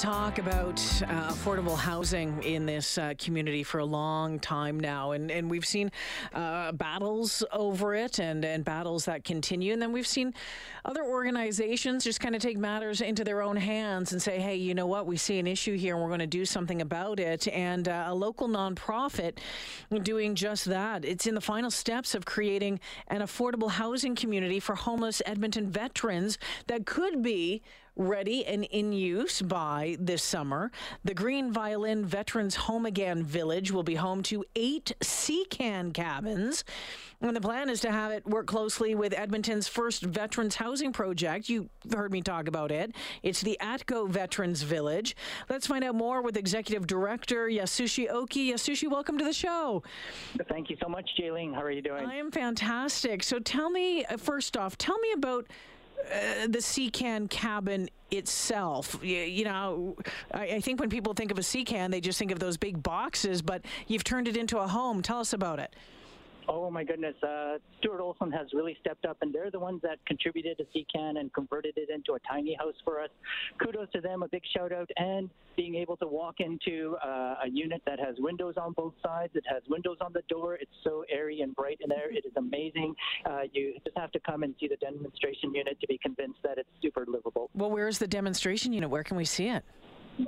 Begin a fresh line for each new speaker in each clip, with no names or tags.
Talk about uh, affordable housing in this uh, community for a long time now, and, and we've seen uh, battles over it and, and battles that continue. And then we've seen other organizations just kind of take matters into their own hands and say, hey, you know what, we see an issue here and we're going to do something about it. And uh, a local nonprofit doing just that. It's in the final steps of creating an affordable housing community for homeless Edmonton veterans that could be ready and in use by this summer. The Green Violin Veterans Home Again Village will be home to eight sea can cabins. And the plan is to have it work closely with Edmonton's first veterans housing project. You heard me talk about it. It's the Atco Veterans Village. Let's find out more with Executive Director Yasushi Oki. Yasushi, welcome to the show.
Thank you so much, Jaylene. How are you doing?
I am fantastic. So tell me, uh, first off, tell me about uh, the sea can cabin itself. You, you know, I, I, think when people think of a sea can, they just think of those big boxes, but you've turned it into a home. Tell us about it.
Oh my goodness, uh, Stuart Olson has really stepped up, and they're the ones that contributed to sea can and converted it into a tiny house for us. Kudos to them, a big shout out, and being able to walk into uh, a unit that has windows on both sides. It has windows on the door. It's so airy and bright in there. It is amazing. Uh, you just have to come and see the demonstration unit to be convinced that it's super livable.
Well, where's the demonstration unit? Where can we see it?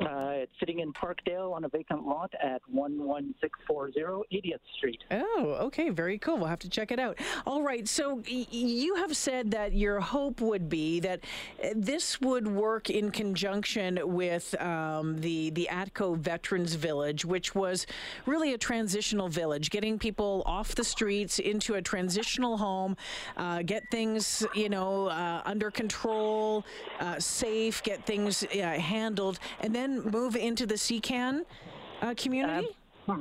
Uh, it's sitting in Parkdale on a vacant lot at 11640 80th Street.
Oh, okay. Very cool. We'll have to check it out. All right. So y- you have said that your hope would be that uh, this would work in conjunction with um, the, the Atco Veterans Village, which was really a transitional village, getting people off the streets into a transitional home, uh, get things, you know, uh, under control, uh, safe, get things uh, handled, and then then move into the sea can uh, community?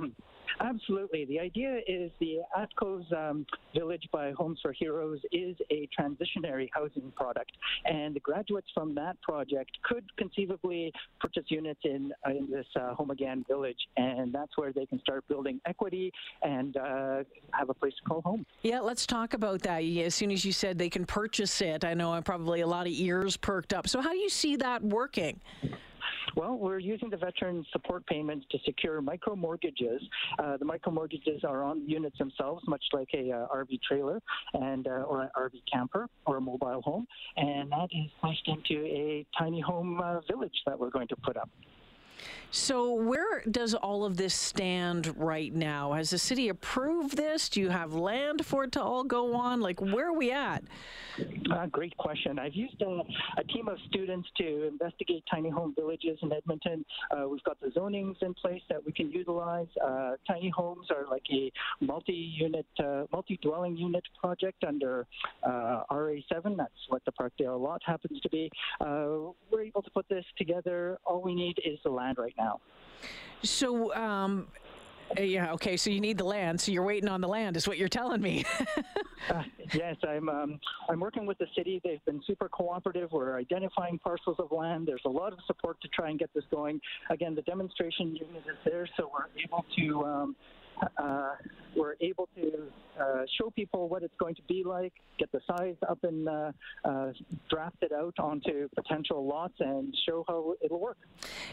Absolutely. The idea is the Atco's um, Village by Homes for Heroes is a transitionary housing product, and the graduates from that project could conceivably purchase units in, uh, in this uh, Home Again Village, and that's where they can start building equity and uh, have a place to call home.
Yeah, let's talk about that. As soon as you said they can purchase it, I know I'm probably a lot of ears perked up. So, how do you see that working?
Well, we're using the veteran support payments to secure micro mortgages. Uh, the micro mortgages are on units themselves, much like a uh, RV trailer and uh, or an RV camper or a mobile home, and that is placed into a tiny home uh, village that we're going to put up.
So, where does all of this stand right now? Has the city approved this? Do you have land for it to all go on? Like, where are we at?
Uh, great question. I've used a, a, team of students to investigate tiny home villages in Edmonton. Uh, we've got the zonings in place that we can utilize. Uh, tiny homes are like a multi-unit, uh, multi-dwelling unit project under uh, RA7. That's what the Parkdale lot happens to be. Uh, we're able to put this together. All we need is the land right now.
So, um, yeah. Okay. So you need the land. So you're waiting on the land, is what you're telling me.
uh, yes, I'm. Um, I'm working with the city. They've been super cooperative. We're identifying parcels of land. There's a lot of support to try and get this going. Again, the demonstration unit is there, so we're able to um, uh, we're able to uh, show people what it's going to be like, get the size up and uh, uh, draft it out onto potential lots, and show how it'll work.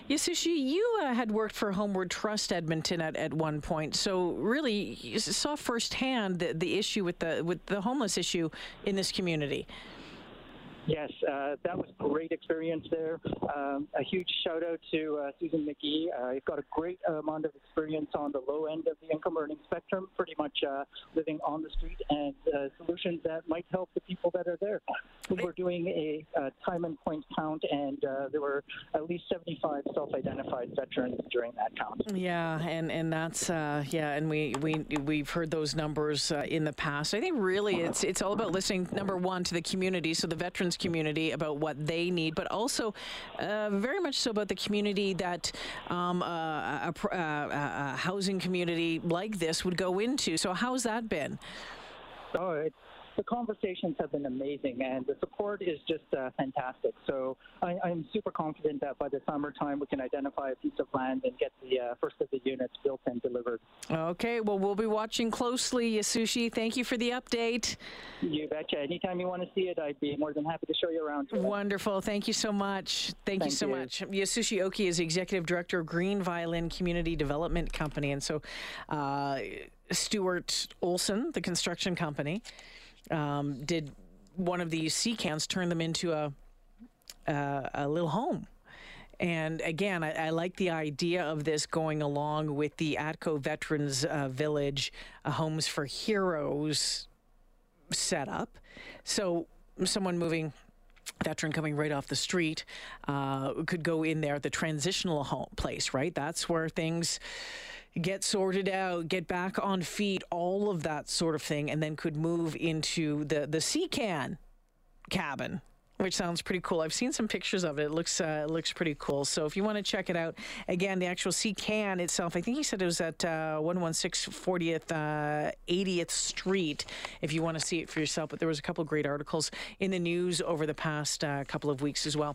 Yasushi, you uh, had worked for Homeward Trust Edmonton at, at one point, so really you saw firsthand the, the issue with the with the homeless issue in this community.
Yes, uh, that was a great experience there. Um, a huge shout out to uh, Susan McGee. Uh, you've got a great amount of experience on the low end of the income earning spectrum, pretty much uh, living on the street, and uh, solutions that might help the people that are there. We were doing a, time and point count, and uh, there were at least 75 self-identified veterans during that count.
Yeah, and and that's yeah, and we we we've heard those numbers in the past. I think really it's it's all about listening. Number one to the community, so the veterans community about what they need, but also uh, very much so about the community that um, a, a, a, a, housing community like this would go into. So, how's that been?
Oh, the conversations have been amazing, and the support is just uh, fantastic. So I, I'm super confident that by the summertime we can identify a piece of land and get the uh, first of the units built and delivered.
Okay, well, we'll be watching closely, Yasushi. Thank you for the update.
You betcha. Anytime you want to see it, I'd be more than happy to show you around.
Wonderful. Thank you so much. Thank, Thank you so you. much. Yasushi Oki is Executive Director of Green Violin Community Development Company. And so, uh, Stuart Olson, the construction company, um, did one of these sea cans turn them into a, uh, a little home. And again, I, I, like the idea of this going along with the ATCO Veterans uh, Village uh, Homes for Heroes setup. So, someone moving veteran coming right off the street uh, could go in there, the transitional home place, right? That's where things get sorted out, get back on feet, all of that sort of thing, and then could move into the the sea can cabin which sounds pretty cool. I've seen some pictures of it. It looks uh, looks pretty cool. So if you want to check it out, again, the actual sea can itself, I think he said it was at uh, 116 40th uh, 80th Street. If you want to see it for yourself, but there was a couple of great articles in the news over the past uh, couple of weeks as well.